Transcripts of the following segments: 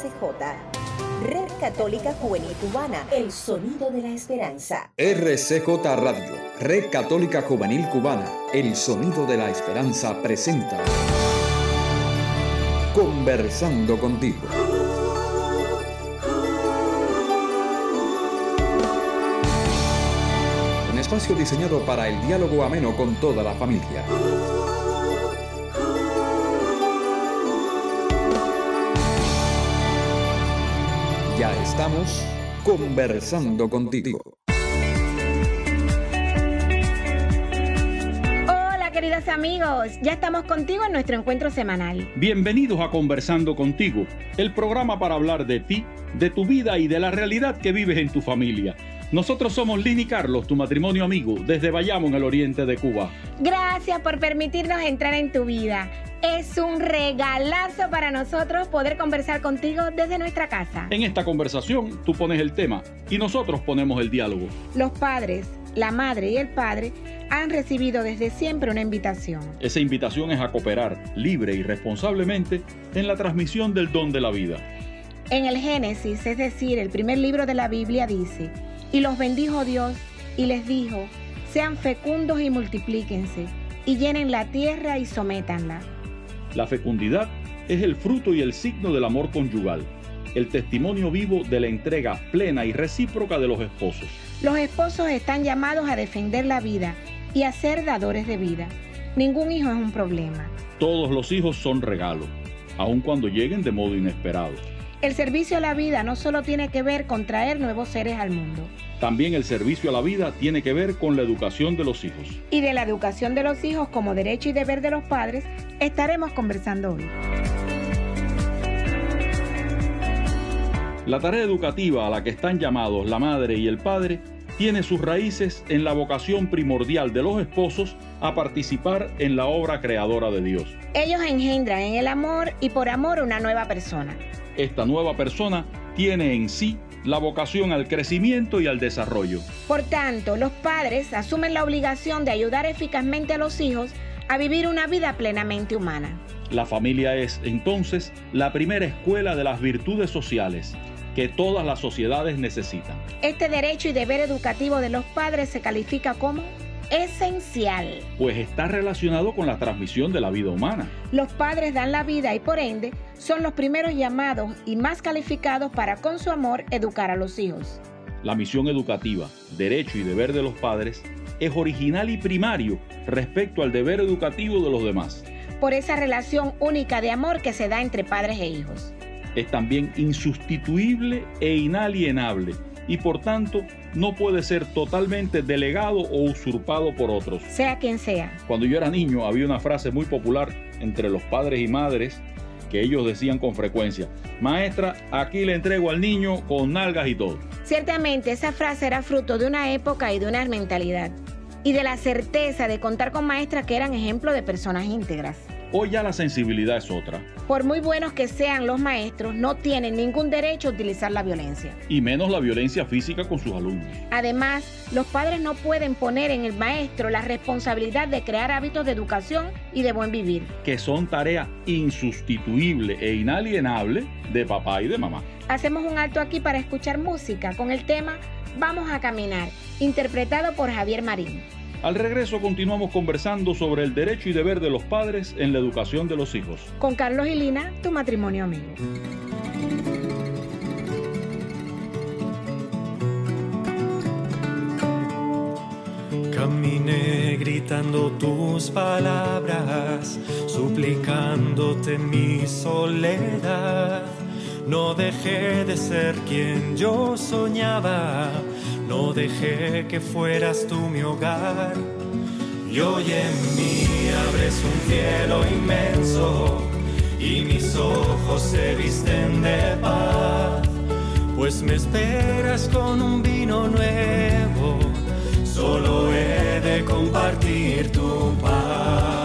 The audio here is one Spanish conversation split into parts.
RCJ. Red Católica Juvenil Cubana, el sonido de la esperanza. RCJ Radio, Red Católica Juvenil Cubana, el sonido de la esperanza presenta. Conversando contigo. Un espacio diseñado para el diálogo ameno con toda la familia. Estamos conversando contigo. Hola queridos amigos, ya estamos contigo en nuestro encuentro semanal. Bienvenidos a Conversando contigo, el programa para hablar de ti, de tu vida y de la realidad que vives en tu familia. Nosotros somos Lini Carlos, tu matrimonio amigo, desde Bayamo, en el oriente de Cuba. Gracias por permitirnos entrar en tu vida. Es un regalazo para nosotros poder conversar contigo desde nuestra casa. En esta conversación tú pones el tema y nosotros ponemos el diálogo. Los padres, la madre y el padre han recibido desde siempre una invitación. Esa invitación es a cooperar libre y responsablemente en la transmisión del don de la vida. En el Génesis, es decir, el primer libro de la Biblia dice, y los bendijo Dios y les dijo, sean fecundos y multiplíquense, y llenen la tierra y sométanla. La fecundidad es el fruto y el signo del amor conyugal, el testimonio vivo de la entrega plena y recíproca de los esposos. Los esposos están llamados a defender la vida y a ser dadores de vida. Ningún hijo es un problema. Todos los hijos son regalos, aun cuando lleguen de modo inesperado. El servicio a la vida no solo tiene que ver con traer nuevos seres al mundo. También el servicio a la vida tiene que ver con la educación de los hijos. Y de la educación de los hijos como derecho y deber de los padres estaremos conversando hoy. La tarea educativa a la que están llamados la madre y el padre tiene sus raíces en la vocación primordial de los esposos a participar en la obra creadora de Dios. Ellos engendran en el amor y por amor una nueva persona. Esta nueva persona tiene en sí la vocación al crecimiento y al desarrollo. Por tanto, los padres asumen la obligación de ayudar eficazmente a los hijos a vivir una vida plenamente humana. La familia es entonces la primera escuela de las virtudes sociales que todas las sociedades necesitan. Este derecho y deber educativo de los padres se califica como esencial. Pues está relacionado con la transmisión de la vida humana. Los padres dan la vida y por ende son los primeros llamados y más calificados para con su amor educar a los hijos. La misión educativa, derecho y deber de los padres es original y primario respecto al deber educativo de los demás. Por esa relación única de amor que se da entre padres e hijos. Es también insustituible e inalienable y por tanto no puede ser totalmente delegado o usurpado por otros. Sea quien sea. Cuando yo era niño había una frase muy popular entre los padres y madres que ellos decían con frecuencia, maestra, aquí le entrego al niño con nalgas y todo. Ciertamente esa frase era fruto de una época y de una mentalidad y de la certeza de contar con maestras que eran ejemplo de personas íntegras. Hoy ya la sensibilidad es otra. Por muy buenos que sean los maestros, no tienen ningún derecho a utilizar la violencia. Y menos la violencia física con sus alumnos. Además, los padres no pueden poner en el maestro la responsabilidad de crear hábitos de educación y de buen vivir. Que son tarea insustituible e inalienable de papá y de mamá. Hacemos un alto aquí para escuchar música con el tema Vamos a caminar, interpretado por Javier Marín. Al regreso continuamos conversando sobre el derecho y deber de los padres en la educación de los hijos. Con Carlos y Lina, tu matrimonio amigo. Caminé gritando tus palabras, suplicándote mi soledad. No dejé de ser quien yo soñaba, no dejé que fueras tú mi hogar. Y hoy en mí abres un cielo inmenso y mis ojos se visten de paz, pues me esperas con un vino nuevo, solo he de compartir tu paz.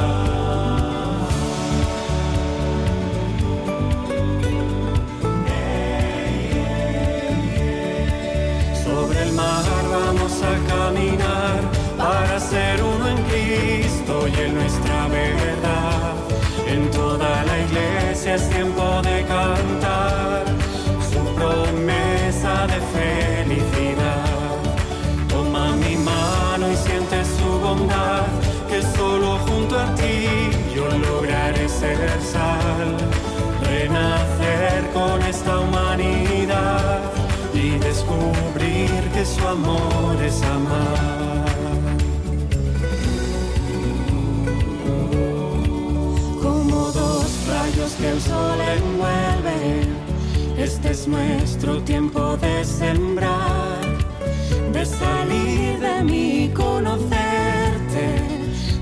Es tiempo de es nuestro tiempo de sembrar, de salir de mí, conocerte,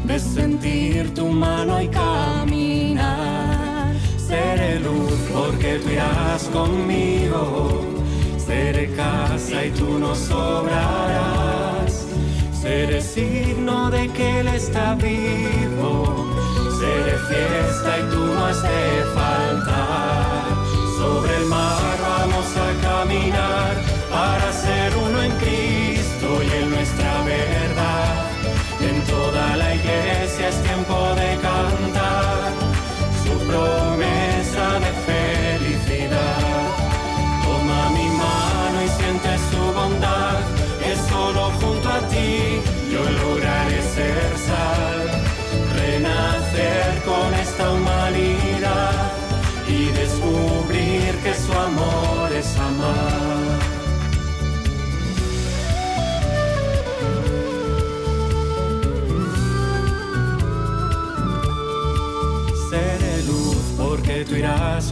de sentir tu mano y caminar. Seré luz porque tú irás conmigo Seré casa y tú no sobrarás. Seré signo de que Él está vivo. Seré fiesta y tú no has de faltar. Sobre el mar para ser uno en Cristo y en nuestra verdad. En toda la iglesia es tiempo de cantar su promesa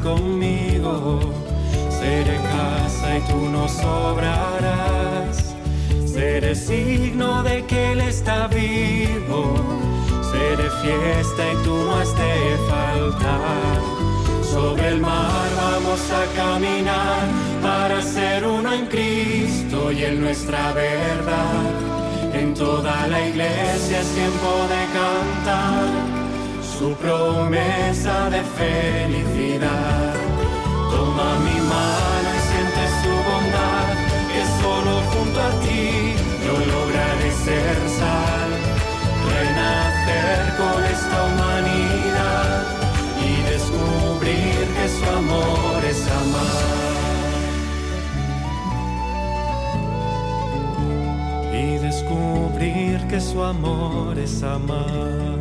conmigo Seré casa y tú no sobrarás. Seré signo de que Él está vivo. Seré fiesta y tú no has de faltar. Sobre el mar vamos a caminar para ser uno en Cristo y en nuestra verdad. En toda la iglesia es tiempo de cantar su promesa de felicidad. Toma mi mano y siente su bondad, que solo junto a ti yo lograré ser sal, renacer con esta humanidad y descubrir que su amor es amar. Y descubrir que su amor es amar.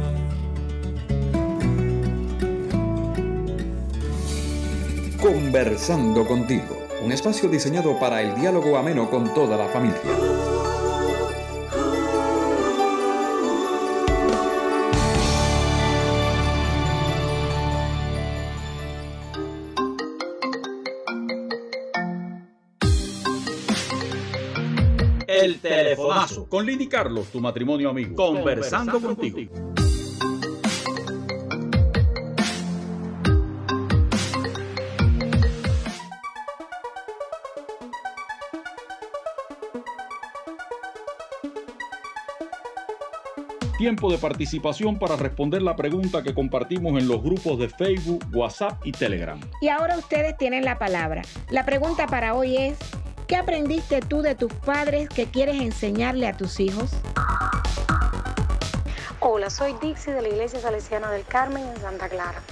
Conversando contigo, un espacio diseñado para el diálogo ameno con toda la familia. El telefonazo con Lini Carlos, tu matrimonio amigo. Conversando, contigo. Tiempo de participación para responder la pregunta que compartimos en los grupos de Facebook, WhatsApp y Telegram. Y ahora ustedes tienen la palabra. La pregunta para hoy es, ¿qué aprendiste tú de tus padres que quieres enseñarle a tus hijos? Hola, soy Dixie de la Iglesia Salesiana del Carmen en Santa Clara.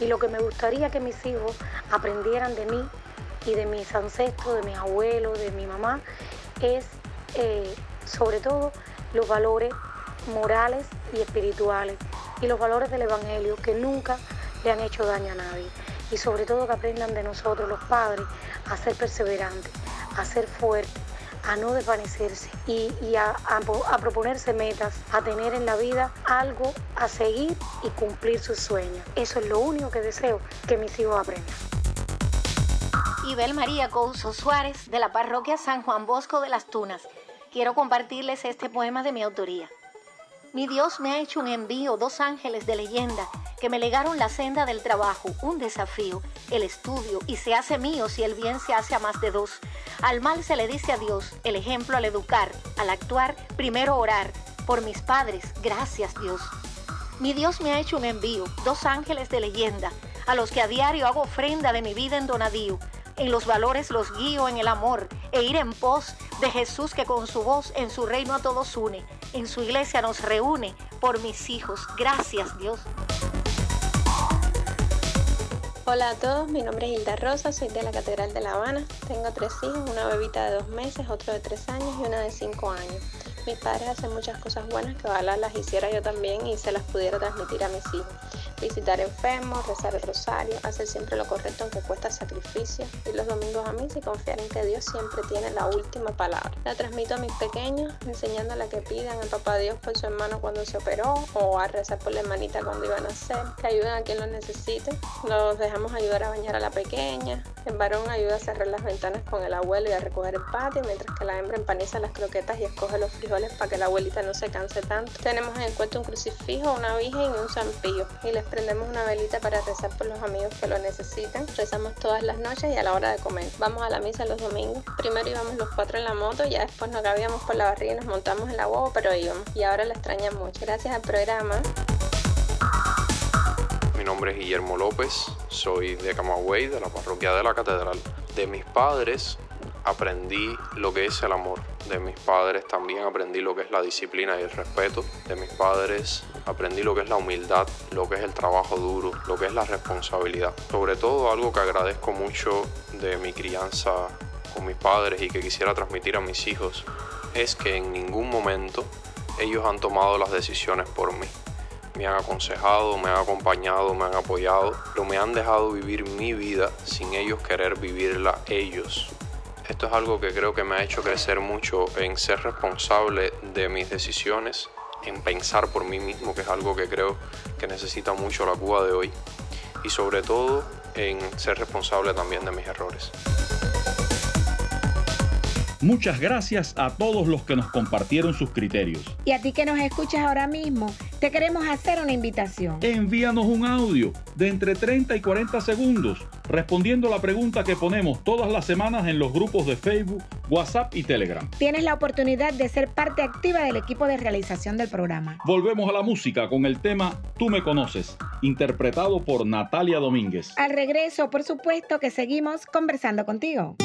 Y lo que me gustaría que mis hijos aprendieran de mí y de mis ancestros, de mis abuelos, de mi mamá, es eh, sobre todo los valores morales y espirituales y los valores del Evangelio que nunca le han hecho daño a nadie. Y sobre todo que aprendan de nosotros los padres a ser perseverantes, a ser fuertes, a no desvanecerse y, a, a, proponerse metas, a tener en la vida algo a seguir y cumplir sus sueños. Eso es lo único que deseo que mis hijos aprendan. Ibel María Couso Suárez de la parroquia San Juan Bosco de las Tunas. Quiero compartirles este poema de mi autoría. Mi Dios me ha hecho un envío, dos ángeles de leyenda, que me legaron la senda del trabajo, un desafío, el estudio, y se hace mío si el bien se hace a más de dos. Al mal se le dice a Dios, el ejemplo al educar, al actuar, primero orar. Por mis padres, gracias Dios. Mi Dios me ha hecho un envío, dos ángeles de leyenda, a los que a diario hago ofrenda de mi vida en donadío. En los valores los guío en el amor e ir en pos de Jesús que con su voz en su reino a todos une en su iglesia nos reúne por mis hijos. Gracias Dios. Hola a todos, mi nombre es Hilda Rosa, soy de la Catedral de La Habana. Tengo tres hijos, una bebita de dos meses, otro de tres años y una de cinco años. Mis padres hacen muchas cosas buenas que ojalá las hiciera yo también y se las pudiera transmitir a mis hijos. Visitar enfermos, rezar el rosario, hacer siempre lo correcto aunque cuesta sacrificio, y los domingos a mí y confiar en que Dios siempre tiene la última palabra. La transmito a mis pequeños, enseñándoles a que pidan al papá Dios por su hermano cuando se operó o a rezar por la hermanita cuando iban a nacer, que ayuden a quien lo necesite. Los dejamos ayudar a bañar a la pequeña, el varón ayuda a cerrar las ventanas con el abuelo y a recoger el patio, mientras que la hembra empaniza las croquetas y escoge los frijoles para que la abuelita no se canse tanto. Tenemos en el cuento un crucifijo, una virgen y un zampillo, y les prendemos una velita para rezar por los amigos que lo necesitan. Rezamos todas las noches y a la hora de comer. Vamos a la misa los domingos. Primero íbamos los cuatro en la moto, ya después nos cabíamos por la barriga y nos montamos en la huevo, pero íbamos. Y ahora la extraña mucho. Gracias al programa. Mi nombre es Guillermo López, soy de Camagüey, de la parroquia de la Catedral. De mis padres aprendí lo que es el amor. De mis padres también aprendí lo que es la disciplina y el respeto. De mis padres aprendí lo que es la humildad, lo que es el trabajo duro, lo que es la responsabilidad. Sobre todo algo que agradezco mucho de mi crianza con mis padres y que quisiera transmitir a mis hijos es que en ningún momento ellos han tomado las decisiones por mí. Me han aconsejado, me han acompañado, me han apoyado, pero me han dejado vivir mi vida sin ellos querer vivirla ellos. Esto es algo que creo que me ha hecho crecer mucho en ser responsable de mis decisiones, en pensar por mí mismo, que es algo que creo que necesita mucho la Cuba de hoy, y sobre todo en ser responsable también de mis errores. Muchas gracias a todos los que nos compartieron sus criterios. Y a ti que nos escuchas ahora mismo, te queremos hacer una invitación. Envíanos un audio de entre 30 y 40 segundos respondiendo la pregunta que ponemos todas las semanas en los grupos de Facebook, WhatsApp y Telegram. Tienes la oportunidad de ser parte activa del equipo de realización del programa. Volvemos a la música con el tema Tú me conoces, interpretado por Natalia Domínguez. Al regreso, por supuesto que seguimos conversando contigo.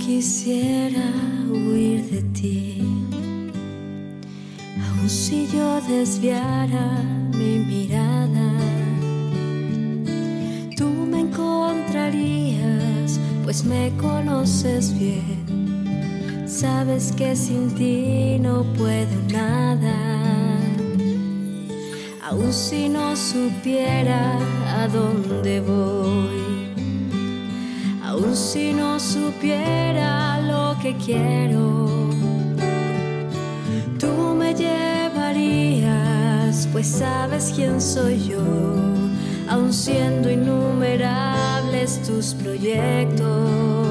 Quisiera huir de ti, aun si yo desviara mi mirada, tú me encontrarías, pues me conoces bien, sabes que sin ti no puedo nada, aun si no supiera a dónde voy Aun si no supiera lo que quiero, tú me llevarías, pues sabes quién soy yo, aun siendo innumerables tus proyectos.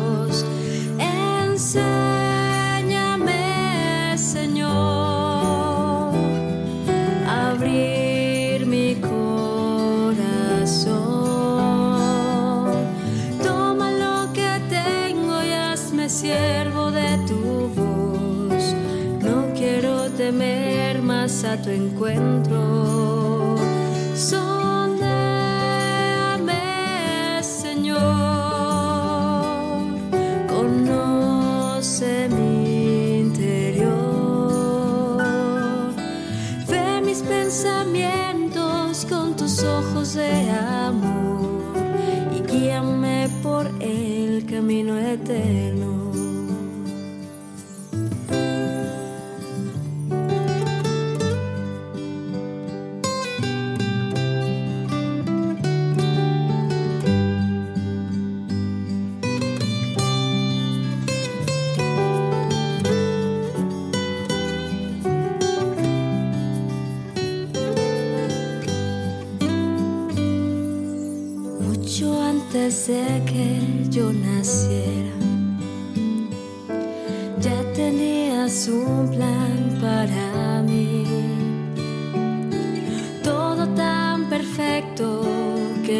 Temer más a tu encuentro.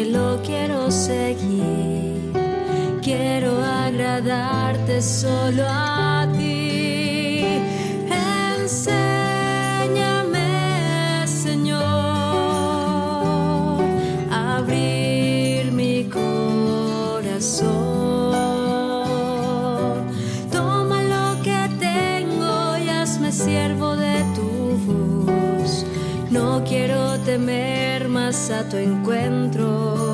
Lo quiero seguir. Quiero agradarte solo a ti. A tu encuentro.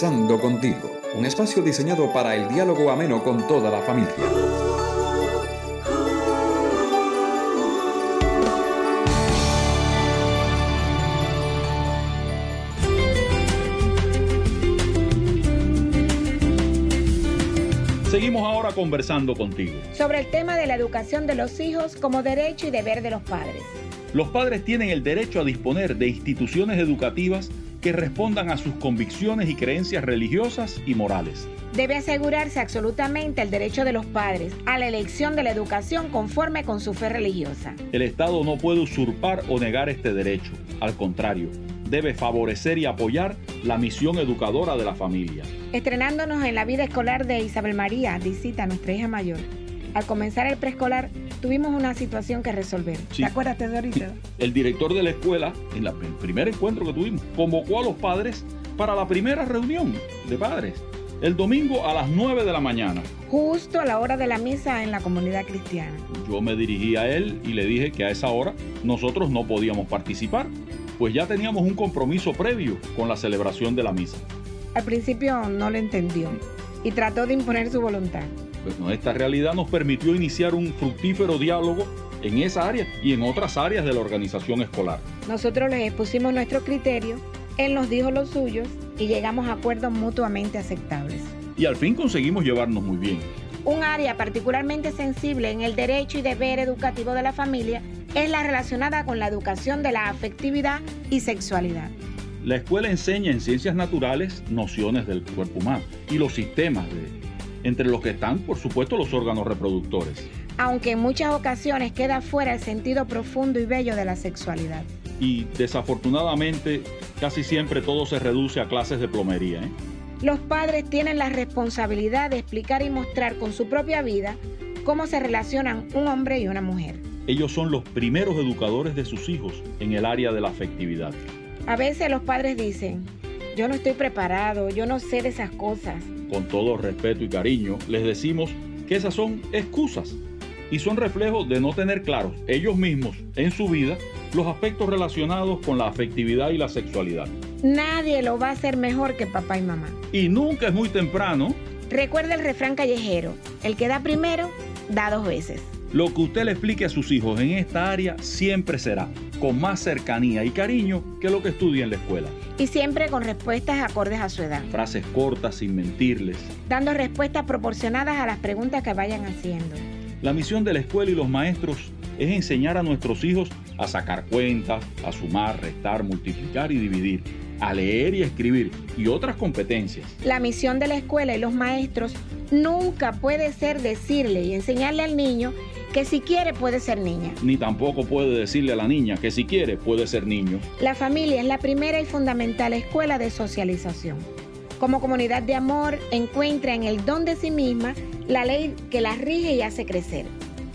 Conversando contigo, un espacio diseñado para el diálogo ameno con toda la familia. Seguimos ahora conversando contigo. Sobre el tema de la educación de los hijos como derecho y deber de los padres. Los padres tienen el derecho a disponer de instituciones educativas que respondan a sus convicciones y creencias religiosas y morales. Debe asegurarse absolutamente el derecho de los padres a la elección de la educación conforme con su fe religiosa. El Estado no puede usurpar o negar este derecho. Al contrario, debe favorecer y apoyar la misión educadora de la familia. Estrenándonos en la vida escolar de Isabel María, Disita, nuestra hija mayor. Al comenzar el preescolar, tuvimos una situación que resolver. Sí. ¿Te acuerdas de ahorita? El director de la escuela, en la- el primer encuentro que tuvimos, convocó a los padres para la primera reunión de padres. El domingo a las 9 de la mañana. Justo a la hora de la misa en la comunidad cristiana. Yo me dirigí a él y le dije que a esa hora nosotros no podíamos participar, pues ya teníamos un compromiso previo con la celebración de la misa. Al principio no lo entendió y trató de imponer su voluntad. Pues no, esta realidad nos permitió iniciar un fructífero diálogo en esa área y en otras áreas de la organización escolar. Nosotros les expusimos nuestro criterio, él nos dijo los suyos y llegamos a acuerdos mutuamente aceptables. Y al fin conseguimos llevarnos muy bien. Un área particularmente sensible en el derecho y deber educativo de la familia es la relacionada con la educación de la afectividad y sexualidad. La escuela enseña en ciencias naturales nociones del cuerpo humano y los sistemas de entre los que están, por supuesto, los órganos reproductores. Aunque en muchas ocasiones queda fuera el sentido profundo y bello de la sexualidad. Y desafortunadamente, casi siempre todo se reduce a clases de plomería. ¿eh? Los padres tienen la responsabilidad de explicar y mostrar con su propia vida cómo se relacionan un hombre y una mujer. Ellos son los primeros educadores de sus hijos en el área de la afectividad. A veces los padres dicen, yo no estoy preparado, yo no sé de esas cosas. Con todo respeto y cariño, les decimos que esas son excusas y son reflejos de no tener claros ellos mismos en su vida los aspectos relacionados con la afectividad y la sexualidad. Nadie lo va a hacer mejor que papá y mamá. Y nunca es muy temprano. Recuerda el refrán callejero, el que da primero, da dos veces. Lo que usted le explique a sus hijos en esta área siempre será con más cercanía y cariño que lo que estudia en la escuela. Y siempre con respuestas acordes a su edad. Frases cortas sin mentirles. Dando respuestas proporcionadas a las preguntas que vayan haciendo. La misión de la escuela y los maestros es enseñar a nuestros hijos a sacar cuentas, a sumar, restar, multiplicar y dividir, a leer y escribir y otras competencias. La misión de la escuela y los maestros nunca puede ser decirle y enseñarle al niño que si quiere puede ser niña. Ni tampoco puede decirle a la niña que si quiere puede ser niño. La familia es la primera y fundamental escuela de socialización. Como comunidad de amor, encuentra en el don de sí misma la ley que la rige y hace crecer.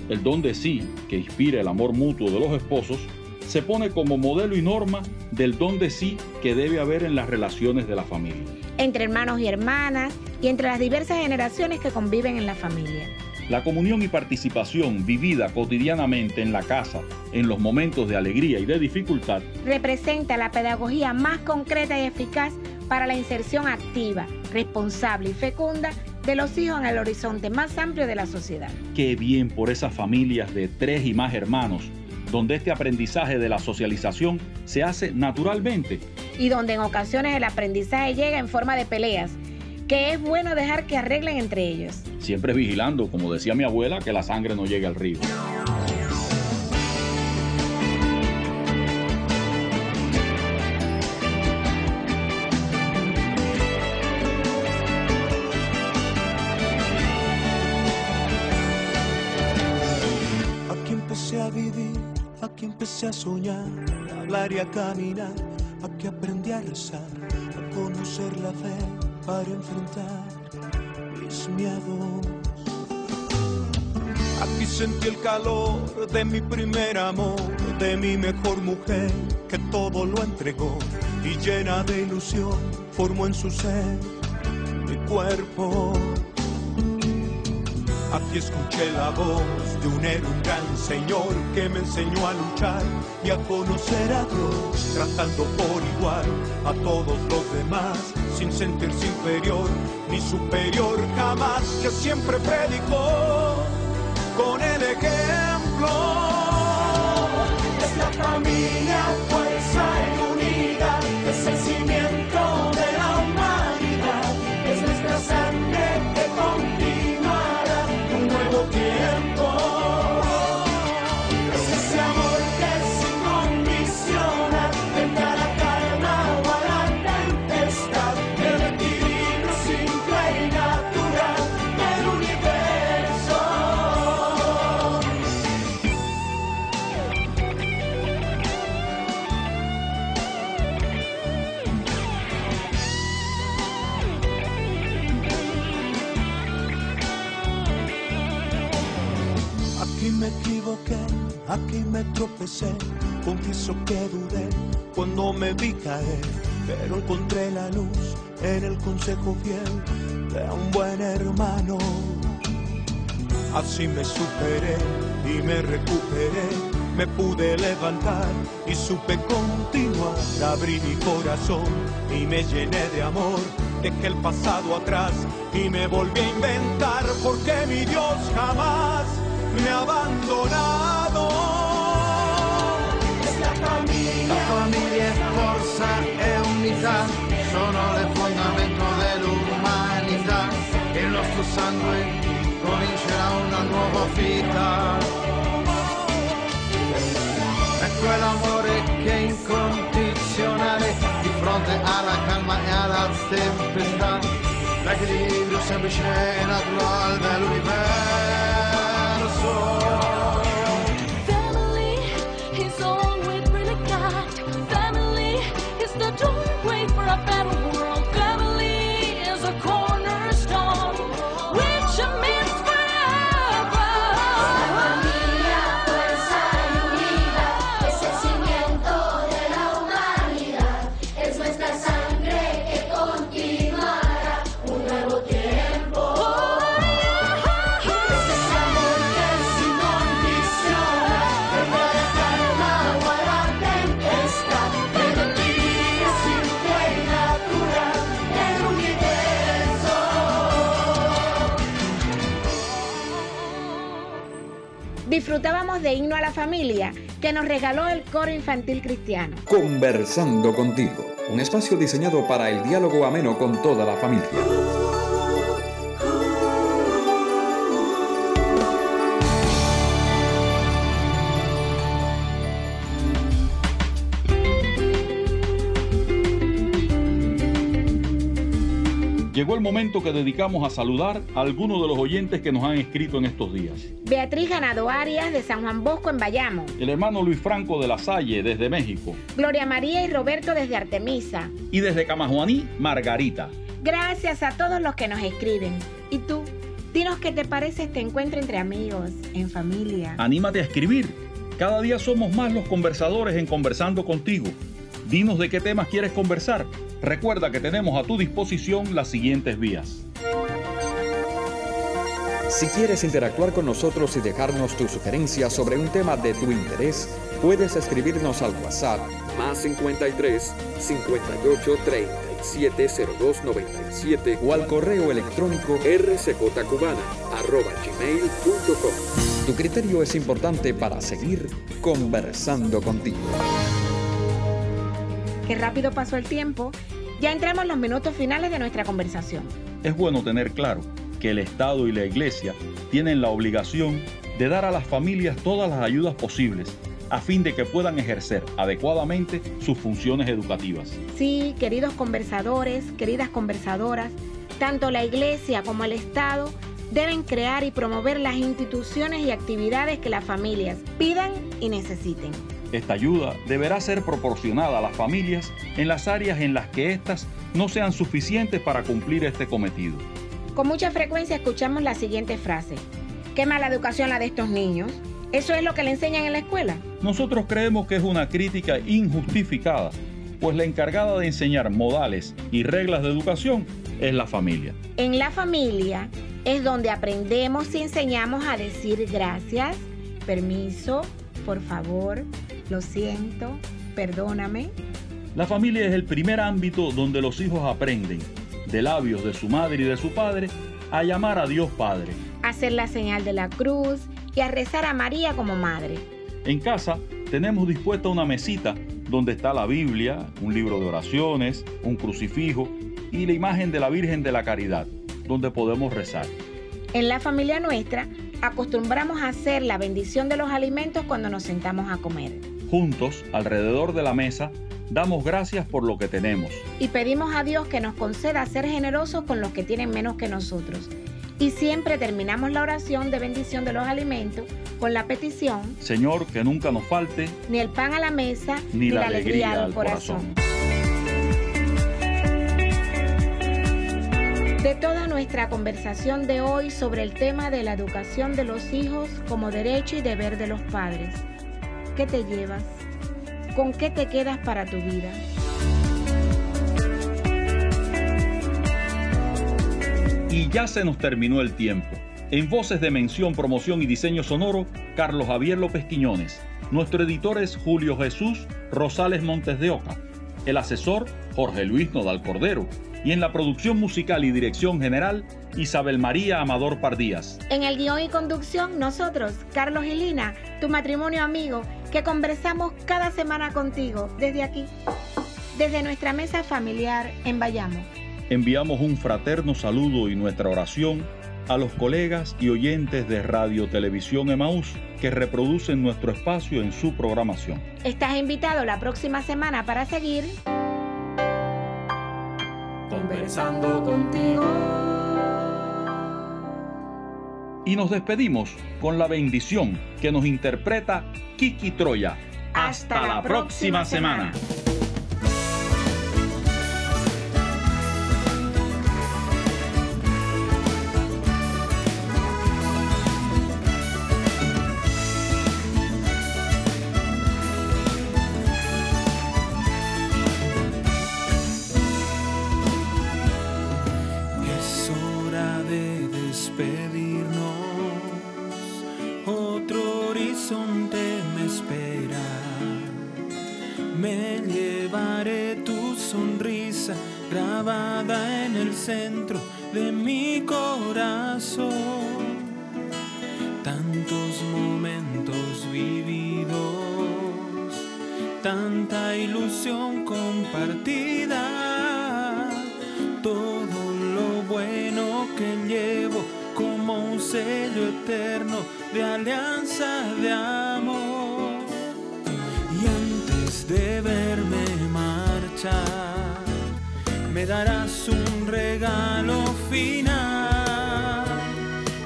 El don de sí, que inspira el amor mutuo de los esposos, se pone como modelo y norma del don de sí que debe haber en las relaciones de la familia. Entre hermanos y hermanas y entre las diversas generaciones que conviven en la familia. La comunión y participación vivida cotidianamente en la casa, en los momentos de alegría y de dificultad, representa la pedagogía más concreta y eficaz para la inserción activa, responsable y fecunda de los hijos en el horizonte más amplio de la sociedad. Qué bien por esas familias de tres y más hermanos, donde este aprendizaje de la socialización se hace naturalmente. Y donde en ocasiones el aprendizaje llega en forma de peleas, que es bueno dejar que arreglen entre ellos. Siempre vigilando, como decía mi abuela, que la sangre no llegue al río. empecé a soñar, a hablar y a caminar, aquí aprendí a rezar, a conocer la fe para enfrentar mis miedos. Aquí sentí el calor de mi primer amor, de mi mejor mujer, que todo lo entregó y llena de ilusión formó en su ser mi cuerpo. Aquí escuché la voz de un héroe, un gran señor que me enseñó a luchar y a conocer a Dios, tratando por igual a todos los demás, sin sentirse inferior ni superior jamás, que siempre predicó con el ejemplo. Es la familia tropecé, confieso que dudé cuando me vi caer, pero encontré la luz en el consejo fiel de un buen hermano. Así me superé y me recuperé, me pude levantar y supe continuar. Abrí mi corazón y me llené de amor, dejé el pasado atrás y me volví a inventar, porque mi Dios jamás me ha La famiglia è forza e unità, sono le fondamento dell'umanità. Il nostro sangue comincerà una nuova vita. È quell'amore che è incondizionale di fronte alla calma e alla tempestà. L'equilibrio semplice e naturale dell'universo. Disfrutábamos de Himno a la Familia, que nos regaló el coro infantil cristiano. Conversando contigo, un espacio diseñado para el diálogo ameno con toda la familia. Llegó el momento que dedicamos a saludar a algunos de los oyentes que nos han escrito en estos días. Beatriz Ganado Arias de San Juan Bosco en Bayamo. El hermano Luis Franco de la Salle desde México. Gloria María y Roberto desde Artemisa. Y desde Camajuaní, Margarita. Gracias a todos los que nos escriben. ¿Y tú? Dinos qué te parece este encuentro entre amigos, en familia. Anímate a escribir. Cada día somos más los conversadores en Conversando contigo. Dinos de qué temas quieres conversar. Recuerda que tenemos a tu disposición las siguientes vías. Si quieres interactuar con nosotros y dejarnos tu sugerencia sobre un tema de tu interés, puedes escribirnos al WhatsApp más 53 58 37 02 97 o al correo electrónico rcjcubana arroba gmail.com. Tu criterio es importante para seguir conversando contigo. Qué rápido pasó el tiempo. Ya entramos en los minutos finales de nuestra conversación. Es bueno tener claro que el Estado y la Iglesia tienen la obligación de dar a las familias todas las ayudas posibles a fin de que puedan ejercer adecuadamente sus funciones educativas. Sí, queridos conversadores, queridas conversadoras, tanto la Iglesia como el Estado deben crear y promover las instituciones y actividades que las familias pidan y necesiten. Esta ayuda deberá ser proporcionada a las familias en las áreas en las que éstas no sean suficientes para cumplir este cometido. Con mucha frecuencia escuchamos la siguiente frase. Qué mala educación la de estos niños. ¿Eso es lo que le enseñan en la escuela? Nosotros creemos que es una crítica injustificada, pues la encargada de enseñar modales y reglas de educación es la familia. En la familia es donde aprendemos y enseñamos a decir gracias, permiso, por favor, lo siento, perdóname. La familia es el primer ámbito donde los hijos aprenden, de labios de su madre y de su padre, a llamar a Dios Padre. Hacer la señal de la cruz y a rezar a María como madre. En casa tenemos dispuesta una mesita donde está la Biblia, un libro de oraciones, un crucifijo y la imagen de la Virgen de la Caridad, donde podemos rezar. En la familia nuestra acostumbramos a hacer la bendición de los alimentos cuando nos sentamos a comer. Juntos, alrededor de la mesa, damos gracias por lo que tenemos. Y pedimos a Dios que nos conceda ser generosos con los que tienen menos que nosotros. Y siempre terminamos la oración de bendición de los alimentos con la petición, Señor, que nunca nos falte ni el pan a la mesa, ni, la, alegría, al corazón. De toda nuestra conversación de hoy sobre el tema de la educación de los hijos como derecho y deber de los padres, ¿qué te llevas? ¿Con qué te quedas para tu vida? Y ya se nos terminó el tiempo. En voces de mención, promoción y diseño sonoro, Carlos Javier López Quiñones. Nuestro editor es Julio Jesús Rosales Montes de Oca. El asesor, Jorge Luis Nodal Cordero. Y en la producción musical y dirección general, Isabel María Amador Pardías. En el guion y conducción, nosotros, Carlos y Lina, tu matrimonio amigo, que conversamos cada semana contigo desde aquí, desde nuestra mesa familiar en Bayamo. Enviamos un fraterno saludo y nuestra oración a los colegas y oyentes de Radio Televisión Emaús que reproducen nuestro espacio en su programación. Estás invitado la próxima semana para seguir Conversando contigo. Y nos despedimos con la bendición que nos interpreta Kiki Troya. Hasta, la próxima semana. Me darás un regalo final,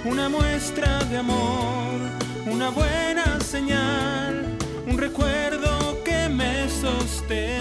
una muestra de amor, una buena señal, un recuerdo que me sostendrá.